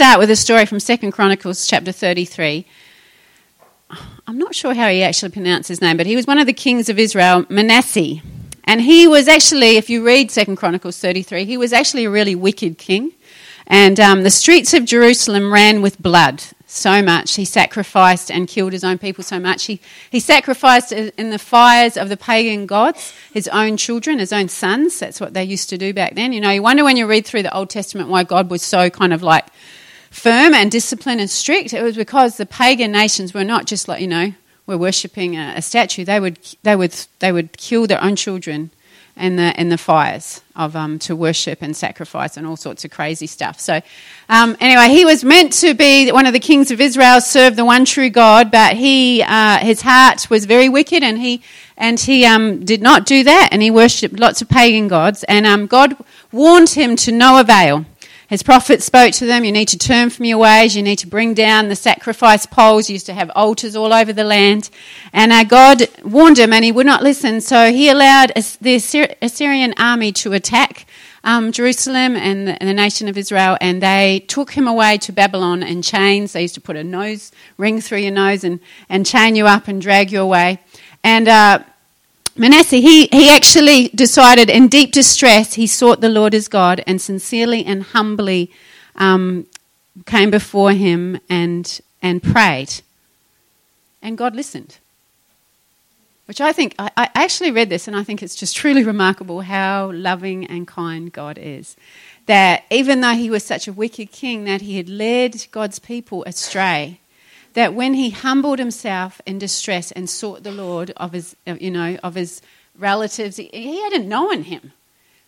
start with a story from Second Chronicles chapter 33. I'm not sure how he actually pronounced his name, but he was one of the kings of Israel, Manasseh. And he was actually, if you read Second Chronicles 33, he was actually a really wicked king. And um, the streets of Jerusalem ran with blood so much. He sacrificed and killed his own people so much. He, he sacrificed in the fires of the pagan gods his own children, his own sons. That's what they used to do back then. You know, you wonder when you read through the Old Testament why God was so kind of like firm and disciplined and strict. It was because the pagan nations were not just like, you know, were worshipping a, a statue. They would, they, would, they would kill their own children in the in the fires of um, to worship and sacrifice and all sorts of crazy stuff. So um, anyway, he was meant to be one of the kings of Israel, serve the one true God, but he uh, his heart was very wicked, and he and he um, did not do that, and he worshipped lots of pagan gods, and um, God warned him to no avail. His prophet spoke to them, You need to turn from your ways. You need to bring down the sacrifice poles. You used to have altars all over the land. And our God warned him, and he would not listen. So he allowed the Assyrian army to attack um, Jerusalem and the, and the, nation of Israel, and they took him away to Babylon in chains. They used to put a nose ring through your nose and, and chain you up and drag you away. And uh, Manasseh, he, he actually decided in deep distress, he sought the Lord as God and sincerely and humbly um, came before him and, and prayed. And God listened. Which I think, I, I actually read this and I think it's just truly remarkable how loving and kind God is. That even though he was such a wicked king, that he had led God's people astray that when he humbled himself in distress and sought the Lord of his, you know, of his relatives, he, hadn't known him,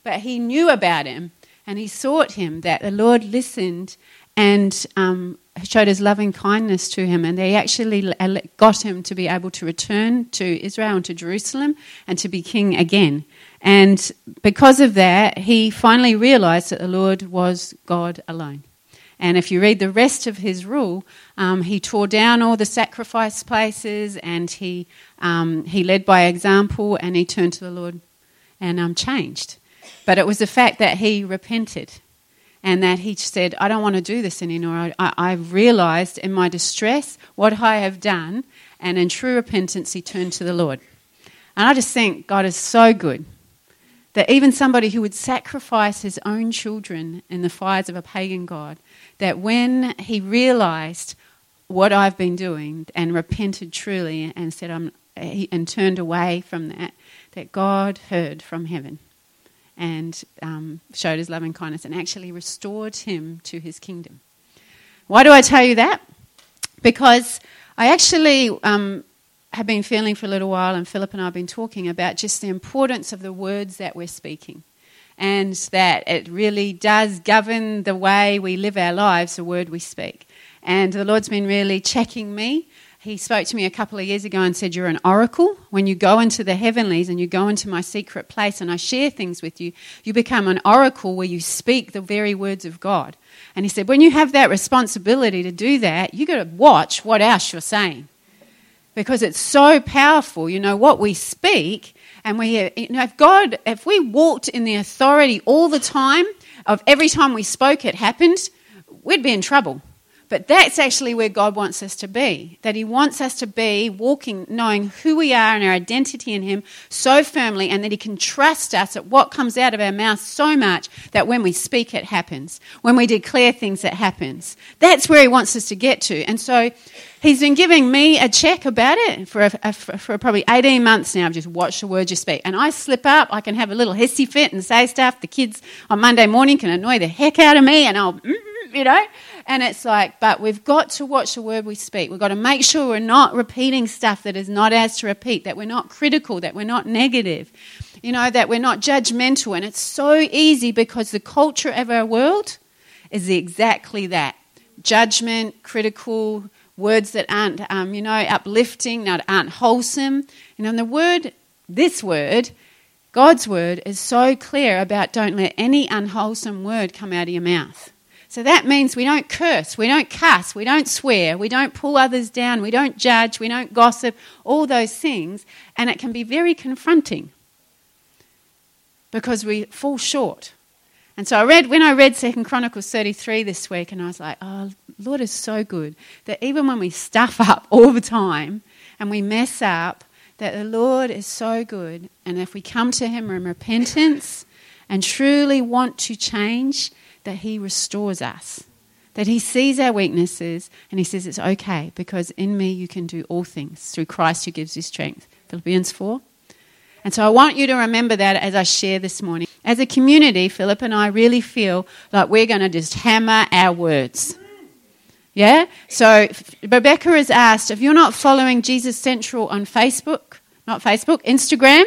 but he knew about him and he sought him. That the Lord listened and um, showed his loving kindness to him, and they actually got him to be able to return to Israel and to Jerusalem and to be king again. And because of that, he finally realized that the Lord was God alone. And if you read the rest of his rule, um, he tore down all the sacrifice places and he, um, he led by example and he turned to the Lord and um, changed. But it was the fact that he repented and that he said, I don't want to do this anymore. I, I realized in my distress what I have done, and in true repentance, he turned to the Lord. And I just think God is so good that even somebody who would sacrifice his own children in the fires of a pagan God that when he realized what I've been doing and repented truly and said I'm and turned away from that, that God heard from heaven and um, showed his loving kindness and actually restored him to his kingdom. Why do I tell you that? Because I actually um, have been feeling for a little while, and Philip and I have been talking about just the importance of the words that we're speaking and that it really does govern the way we live our lives, the word we speak. And the Lord's been really checking me. He spoke to me a couple of years ago and said, You're an oracle. When you go into the heavenlies and you go into my secret place and I share things with you, you become an oracle where you speak the very words of God. And he said, When you have that responsibility to do that, you've got to watch what else you're saying. Because it's so powerful. You know, what we speak and we, uh, you know, if God, if we walked in the authority all the time of every time we spoke it happened, we'd be in trouble. But that's actually where God wants us to be. That He wants us to be walking, knowing who we are and our identity in Him so firmly, and that He can trust us at what comes out of our mouth so much that when we speak, it happens. When we declare things, it happens. That's where He wants us to get to. And so He's been giving me a check about it for, a, a, for probably 18 months now. I've just watched the words you speak. And I slip up, I can have a little hissy fit and say stuff. The kids on Monday morning can annoy the heck out of me, and I'll, mm, you know. And it's like, but we've got to watch the word we speak. We've got to make sure we're not repeating stuff that is not ours to repeat, that we're not critical, that we're not negative, you know, that we're not judgmental. And it's so easy because the culture of our world is exactly that judgment, critical, words that aren't, um, you know, uplifting, that aren't wholesome. You know, the word, this word, God's word, is so clear about don't let any unwholesome word come out of your mouth. So that means we don't curse, we don't cuss, we don't swear, we don't pull others down, we don't judge, we don't gossip, all those things. And it can be very confronting because we fall short. And so I read when I read Second Chronicles 33 this week, and I was like, oh, Lord is so good that even when we stuff up all the time and we mess up, that the Lord is so good. And if we come to Him in repentance and truly want to change, that He restores us. That He sees our weaknesses and He says, It's okay because in me you can do all things through Christ who gives you strength. Philippians 4. And so I want you to remember that as I share this morning. As a community, Philip and I really feel like we're going to just hammer our words. Yeah? So Rebecca has asked if you're not following Jesus Central on Facebook, not Facebook, Instagram,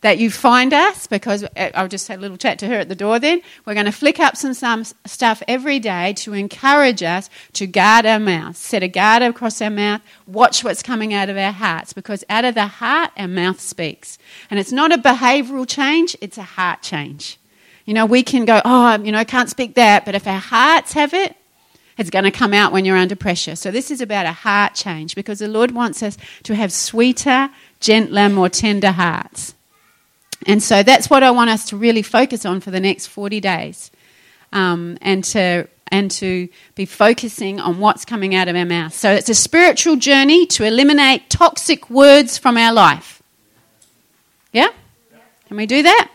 that you find us because uh, I'll just have a little chat to her at the door then. We're going to flick up some, some stuff every day to encourage us to guard our mouth, set a guard across our mouth, watch what's coming out of our hearts because out of the heart, our mouth speaks. And it's not a behavioral change, it's a heart change. You know, we can go, oh, you know, I can't speak that, but if our hearts have it, it's going to come out when you're under pressure. So, this is about a heart change because the Lord wants us to have sweeter, gentler, more tender hearts. And so that's what I want us to really focus on for the next 40 days um, and, to, and to be focusing on what's coming out of our mouth. So it's a spiritual journey to eliminate toxic words from our life. Yeah? Can we do that?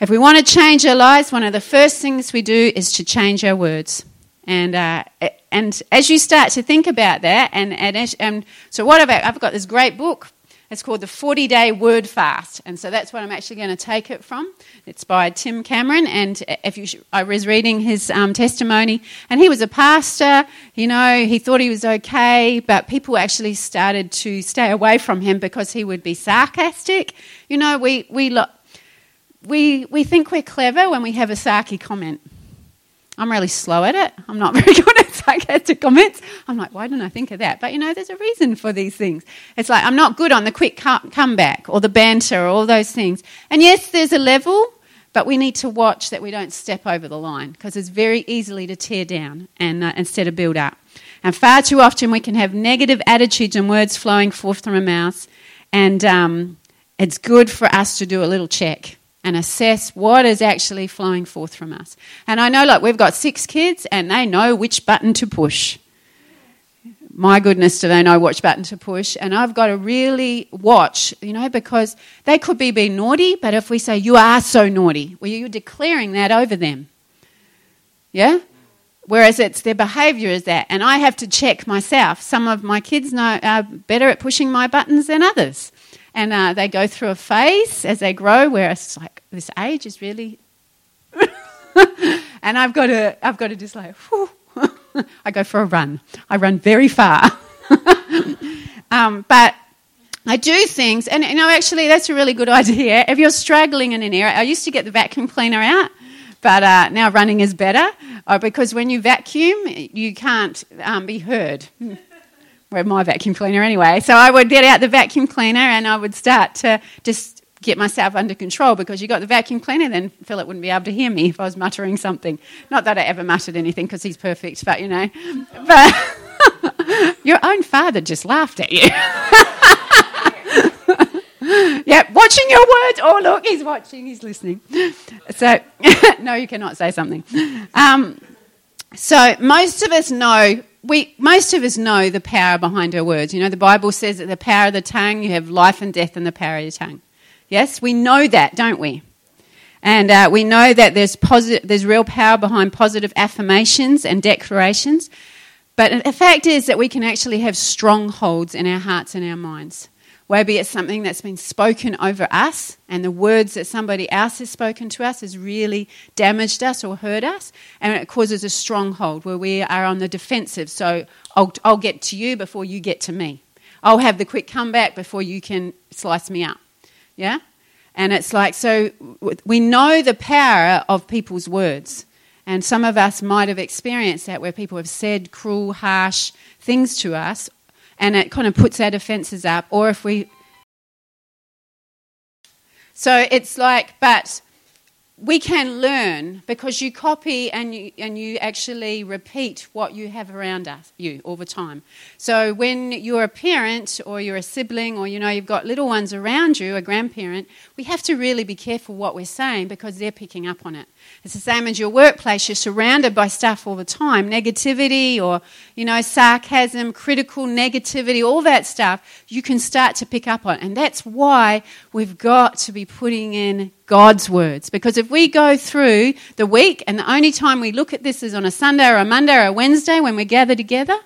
If we want to change our lives, one of the first things we do is to change our words. And, uh, and as you start to think about that, and, and, and so what I've, I've got this great book it's called the 40 Day Word Fast. And so that's what I'm actually going to take it from. It's by Tim Cameron. And if you, I was reading his um, testimony, and he was a pastor. You know, he thought he was okay, but people actually started to stay away from him because he would be sarcastic. You know, we, we, we, we think we're clever when we have a sarky comment. I'm really slow at it. I'm not very good at sarcastic comments. I'm like, why didn't I think of that? But you know, there's a reason for these things. It's like I'm not good on the quick comeback or the banter or all those things. And yes, there's a level, but we need to watch that we don't step over the line because it's very easily to tear down and uh, instead of build up. And far too often we can have negative attitudes and words flowing forth from our mouths, and um, it's good for us to do a little check and assess what is actually flowing forth from us. And I know, like, we've got six kids and they know which button to push. My goodness, do they know which button to push? And I've got to really watch, you know, because they could be being naughty, but if we say, you are so naughty, well, you're declaring that over them. Yeah? Whereas it's their behaviour is that. And I have to check myself. Some of my kids know, are better at pushing my buttons than others. And uh, they go through a phase as they grow where it's like, this age is really. and I've got to, I've got to just like, I go for a run. I run very far. um, but I do things, and you know, actually, that's a really good idea. If you're struggling in an area, I used to get the vacuum cleaner out, but uh, now running is better uh, because when you vacuum, you can't um, be heard with my vacuum cleaner anyway. So I would get out the vacuum cleaner and I would start to just get myself under control because you got the vacuum cleaner, then Philip wouldn't be able to hear me if I was muttering something. Not that I ever muttered anything because he's perfect, but you know. But your own father just laughed at you. yep, watching your words. Oh, look, he's watching, he's listening. So, no, you cannot say something. Um, so, most of us know we most of us know the power behind our words. You know, the Bible says that the power of the tongue, you have life and death in the power of your tongue. Yes, we know that, don't we? And uh, we know that there's positive, there's real power behind positive affirmations and declarations. But the fact is that we can actually have strongholds in our hearts and our minds. Maybe it's something that's been spoken over us, and the words that somebody else has spoken to us has really damaged us or hurt us, and it causes a stronghold where we are on the defensive. So I'll, I'll get to you before you get to me. I'll have the quick comeback before you can slice me up. Yeah? And it's like, so we know the power of people's words. And some of us might have experienced that where people have said cruel, harsh things to us and it kind of puts our defenses up. Or if we. So it's like, but we can learn because you copy and you, and you actually repeat what you have around us, you all the time. So when you're a parent or you're a sibling or you know you've got little ones around you, a grandparent, we have to really be careful what we're saying because they're picking up on it. It's the same as your workplace. You're surrounded by stuff all the time, negativity or you know sarcasm, critical negativity, all that stuff. You can start to pick up on, and that's why we've got to be putting in God's words. Because if we go through the week and the only time we look at this is on a Sunday or a Monday or a Wednesday when we gather together,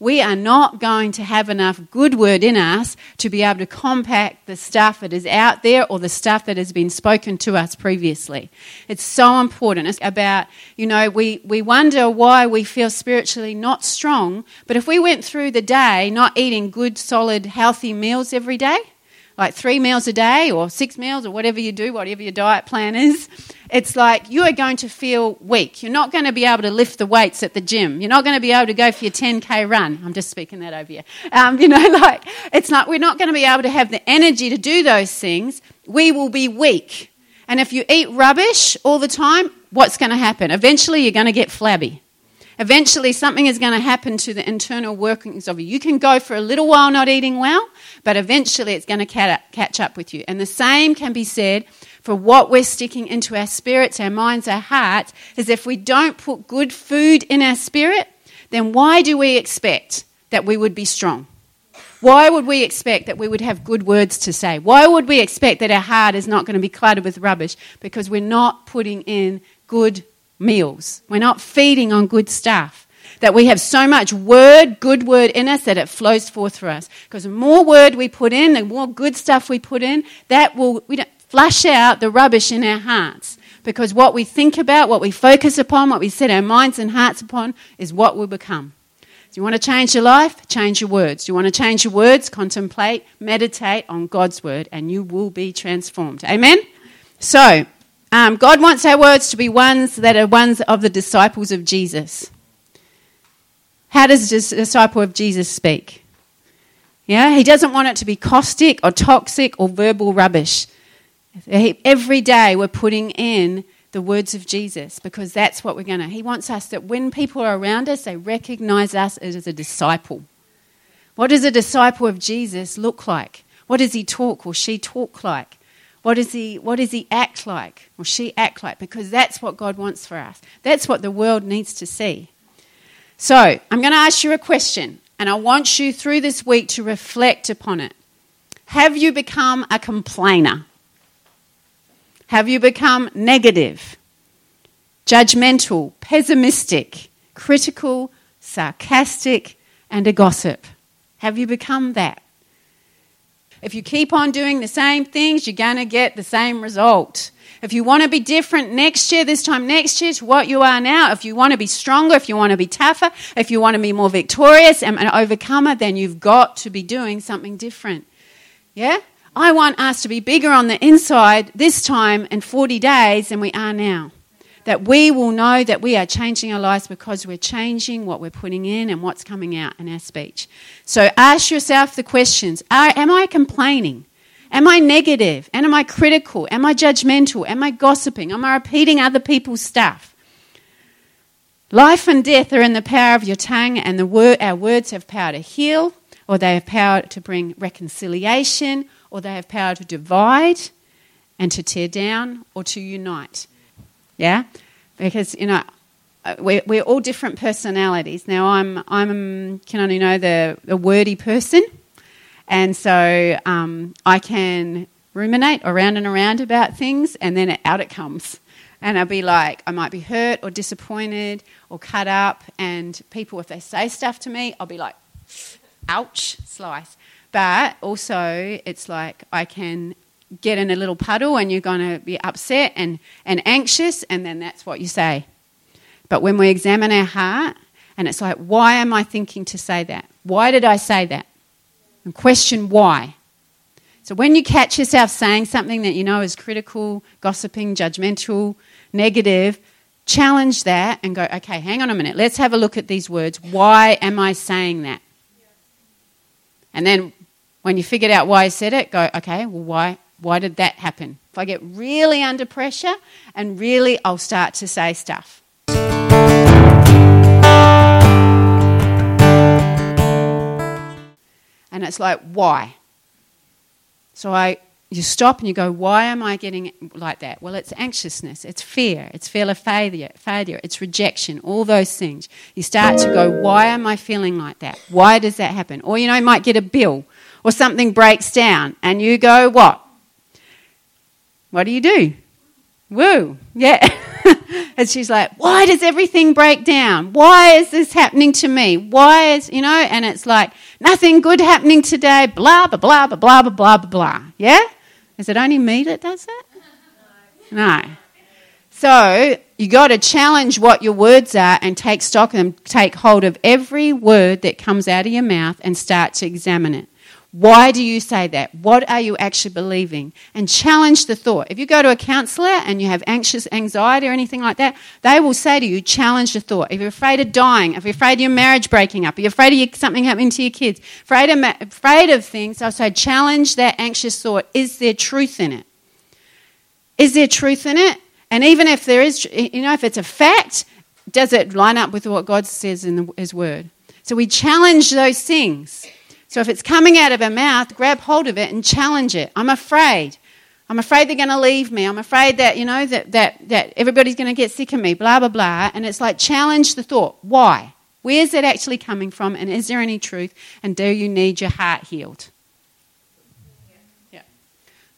we are not going to have enough good word in us to be able to compact the stuff that is out there or the stuff that has been spoken to us previously. It's so important. It's about, you know, we, we wonder why we feel spiritually not strong, but if we went through the day not eating good, solid, healthy meals every day, like three meals a day or six meals or whatever you do, whatever your diet plan is, it's like you are going to feel weak. You're not going to be able to lift the weights at the gym. You're not going to be able to go for your 10k run. I'm just speaking that over you. Um, you know, like it's not. We're not going to be able to have the energy to do those things. We will be weak. And if you eat rubbish all the time, what's going to happen? Eventually, you're going to get flabby. Eventually, something is going to happen to the internal workings of you. You can go for a little while not eating well, but eventually it's going to catch up with you. And the same can be said for what we're sticking into our spirits, our minds, our hearts, is if we don't put good food in our spirit, then why do we expect that we would be strong? Why would we expect that we would have good words to say? Why would we expect that our heart is not going to be cluttered with rubbish? Because we're not putting in good meals. We're not feeding on good stuff. That we have so much word, good word in us that it flows forth for us. Because the more word we put in, the more good stuff we put in, that will we don't flush out the rubbish in our hearts. Because what we think about, what we focus upon, what we set our minds and hearts upon is what we become. Do you want to change your life? Change your words. Do you want to change your words? Contemplate, meditate on God's word, and you will be transformed. Amen? So, um, God wants our words to be ones that are ones of the disciples of Jesus. How does a disciple of Jesus speak? Yeah, he doesn't want it to be caustic or toxic or verbal rubbish. Every day we're putting in the words of Jesus because that's what we're going to. He wants us that when people are around us, they recognize us as a disciple. What does a disciple of Jesus look like? What does he talk or she talk like? What does he, what does he act like or she act like? Because that's what God wants for us. That's what the world needs to see. So I'm going to ask you a question, and I want you through this week to reflect upon it. Have you become a complainer? Have you become negative, judgmental, pessimistic, critical, sarcastic, and a gossip? Have you become that? If you keep on doing the same things, you're going to get the same result. If you want to be different next year, this time next year, to what you are now, if you want to be stronger, if you want to be tougher, if you want to be more victorious and an overcomer, then you've got to be doing something different. Yeah? I want us to be bigger on the inside this time in 40 days than we are now that we will know that we are changing our lives because we're changing what we're putting in and what's coming out in our speech. So ask yourself the questions Am I complaining? Am I negative? And am I critical? Am I judgmental? Am I gossiping? Am I repeating other people's stuff? Life and death are in the power of your tongue, and the our words have power to heal, or they have power to bring reconciliation, or they have power to divide and to tear down or to unite. Yeah? Because, you know, uh, we're, we're all different personalities. Now, I'm, I'm can only know the, the wordy person, and so um, I can ruminate around and around about things, and then out it comes. And I'll be like, I might be hurt or disappointed or cut up, and people, if they say stuff to me, I'll be like, ouch, slice. But also, it's like I can get in a little puddle and you're going to be upset and, and anxious, and then that's what you say. But when we examine our heart, and it's like, why am I thinking to say that? Why did I say that? And question why. So when you catch yourself saying something that you know is critical, gossiping, judgmental, negative, challenge that and go, okay, hang on a minute, let's have a look at these words. Why am I saying that? And then when you figured out why I said it, go, okay, well, why, why did that happen? If I get really under pressure and really, I'll start to say stuff. And it's like, why? So I, you stop and you go, why am I getting like that? Well, it's anxiousness, it's fear, it's fear of failure, failure, it's rejection, all those things. You start to go, why am I feeling like that? Why does that happen? Or you know, you might get a bill or something breaks down and you go, what? What do you do? Woo, yeah. and she's like, why does everything break down? Why is this happening to me? Why is, you know, and it's like, nothing good happening today, blah, blah, blah, blah, blah, blah, blah, blah. Yeah? Is it only me that does that? No. So you got to challenge what your words are and take stock of them. Take hold of every word that comes out of your mouth and start to examine it. Why do you say that? What are you actually believing? And challenge the thought. If you go to a counselor and you have anxious anxiety or anything like that, they will say to you, challenge the thought. If you're afraid of dying, if you're afraid of your marriage breaking up, if you're afraid of something happening to your kids, afraid of, afraid of things, I'll say, challenge that anxious thought. Is there truth in it? Is there truth in it? And even if there is, you know, if it's a fact, does it line up with what God says in His Word? So we challenge those things. So if it's coming out of her mouth, grab hold of it and challenge it. I'm afraid. I'm afraid they're going to leave me. I'm afraid that, you know, that, that, that everybody's going to get sick of me, blah, blah, blah. And it's like, challenge the thought. Why? Where's it actually coming from? And is there any truth? And do you need your heart healed? Yeah.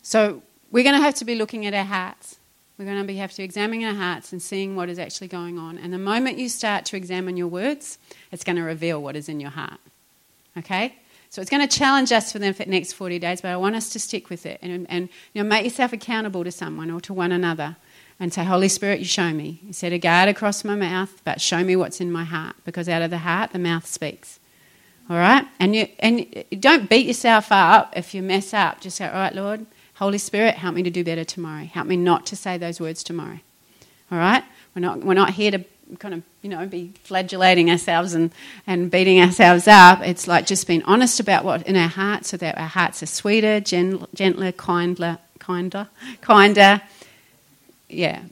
So we're going to have to be looking at our hearts. We're going to be, have to examine our hearts and seeing what is actually going on. And the moment you start to examine your words, it's going to reveal what is in your heart. Okay? So it's going to challenge us for the next 40 days, but I want us to stick with it and, and you know, make yourself accountable to someone or to one another and say, Holy Spirit, you show me. You set a guard across my mouth, but show me what's in my heart because out of the heart, the mouth speaks. All right? And you, and don't beat yourself up if you mess up. Just say, All right, Lord, Holy Spirit, help me to do better tomorrow. Help me not to say those words tomorrow. All right? We're not, we're not here to kind of, you know, be flagellating ourselves and, and beating ourselves up. It's like just being honest about what in our hearts so that our hearts are sweeter, gen- gentler, kinder kinder, kinder. Yeah.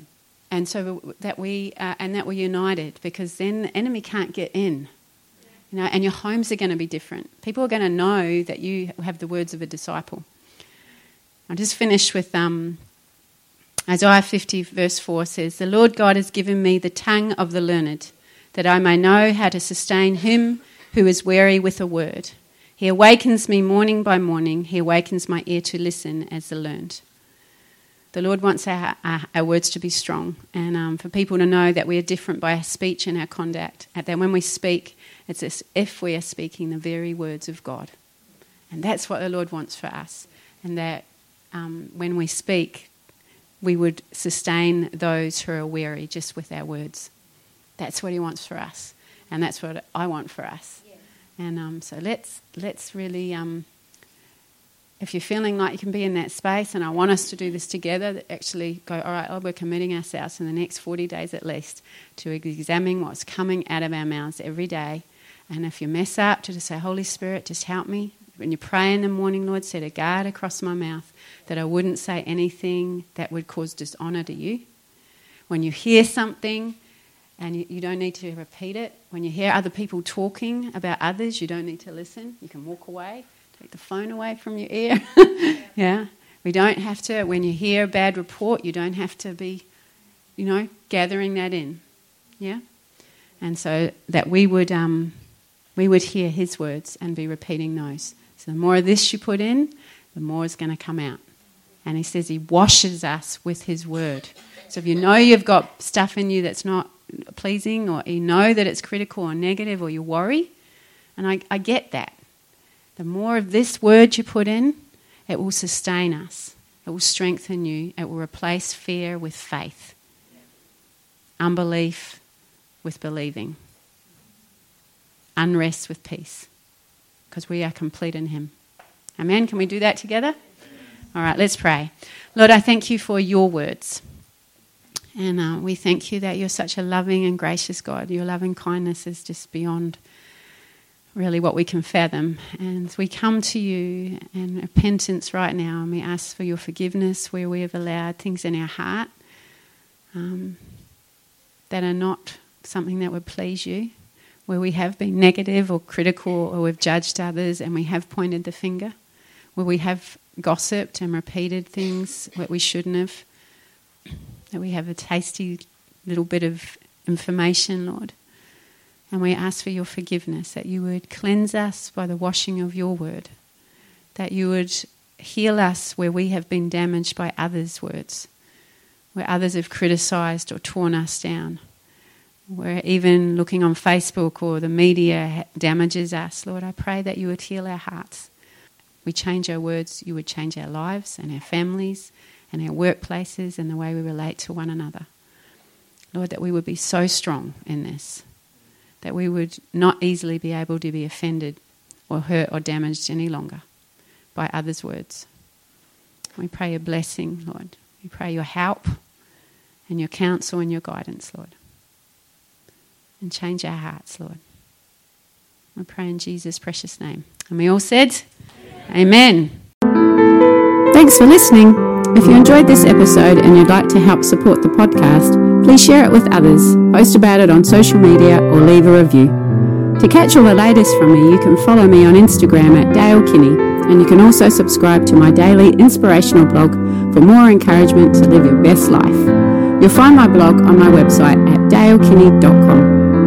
And so that we, uh, and that we're united because then the enemy can't get in. You know, and your homes are going to be different. People are going to know that you have the words of a disciple. I just finished with um, Isaiah 50, verse 4 says, The Lord God has given me the tongue of the learned, that I may know how to sustain him who is weary with a word. He awakens me morning by morning. He awakens my ear to listen as the learned. The Lord wants our, our, our words to be strong and um, for people to know that we are different by our speech and our conduct. That when we speak, it's as if we are speaking the very words of God. And that's what the Lord wants for us. And that um, when we speak, we would sustain those who are weary just with our words. That's what He wants for us, and that's what I want for us. Yeah. And um, so let's let's really, um, if you're feeling like you can be in that space, and I want us to do this together, actually go. All right, oh, we're committing ourselves in the next 40 days at least to examining what's coming out of our mouths every day. And if you mess up, to just say, Holy Spirit, just help me. When you pray in the morning, Lord, set a guard across my mouth that I wouldn't say anything that would cause dishonor to you. When you hear something and you, you, don't need to repeat it, when you hear other people talking about others, you don't need to listen. You can walk away, take the phone away from your ear. yeah. We don't have to, when you hear a bad report, you don't have to be, you know, gathering that in. Yeah? And so that we would, um, we would hear his words and be repeating those. So the more of this you put in, the more is going to come out. And he says he washes us with his word. So if you know you've got stuff in you that's not pleasing, or you know that it's critical or negative, or you worry, and I, I get that. The more of this word you put in, it will sustain us. It will strengthen you. It will replace fear with faith, unbelief with believing, unrest with peace, because we are complete in Him. Amen. Can we do that together? All right, let's pray. Lord, I thank you for your words. And uh, we thank you that you're such a loving and gracious God. Your loving kindness is just beyond really what we can fathom. And we come to you in repentance right now and we ask for your forgiveness where we have allowed things in our heart um, that are not something that would please you, where we have been negative or critical or we've judged others and we have pointed the finger, where we have gossiped and repeated things that we shouldn't have, that we have a tasty little bit of information, Lord. And we ask for your forgiveness, that you would cleanse us by the washing of your word, that you would heal us where we have been damaged by others' words, where others have criticized or torn us down, where even looking on Facebook or the media damages us. Lord, I pray that you would heal our hearts. We change our words, you would change our lives and our families and our workplaces and the way we relate to one another. Lord, that we would be so strong in this, that we would not easily be able to be offended or hurt or damaged any longer by others' words. We pray your blessing, Lord. We pray your help and your counsel and your guidance, Lord. And change our hearts, Lord. We pray in Jesus' precious name. And we all said, Amen. Amen. Thanks for listening. If you enjoyed this episode and you'd like to help support the podcast, Please share it with others, post about it on social media, or leave a review. To catch all the latest from me, you can follow me on Instagram at Dale Kinney, and you can also subscribe to my daily inspirational blog for more encouragement to live your best life. You'll find my blog on my website at dalekinney.com.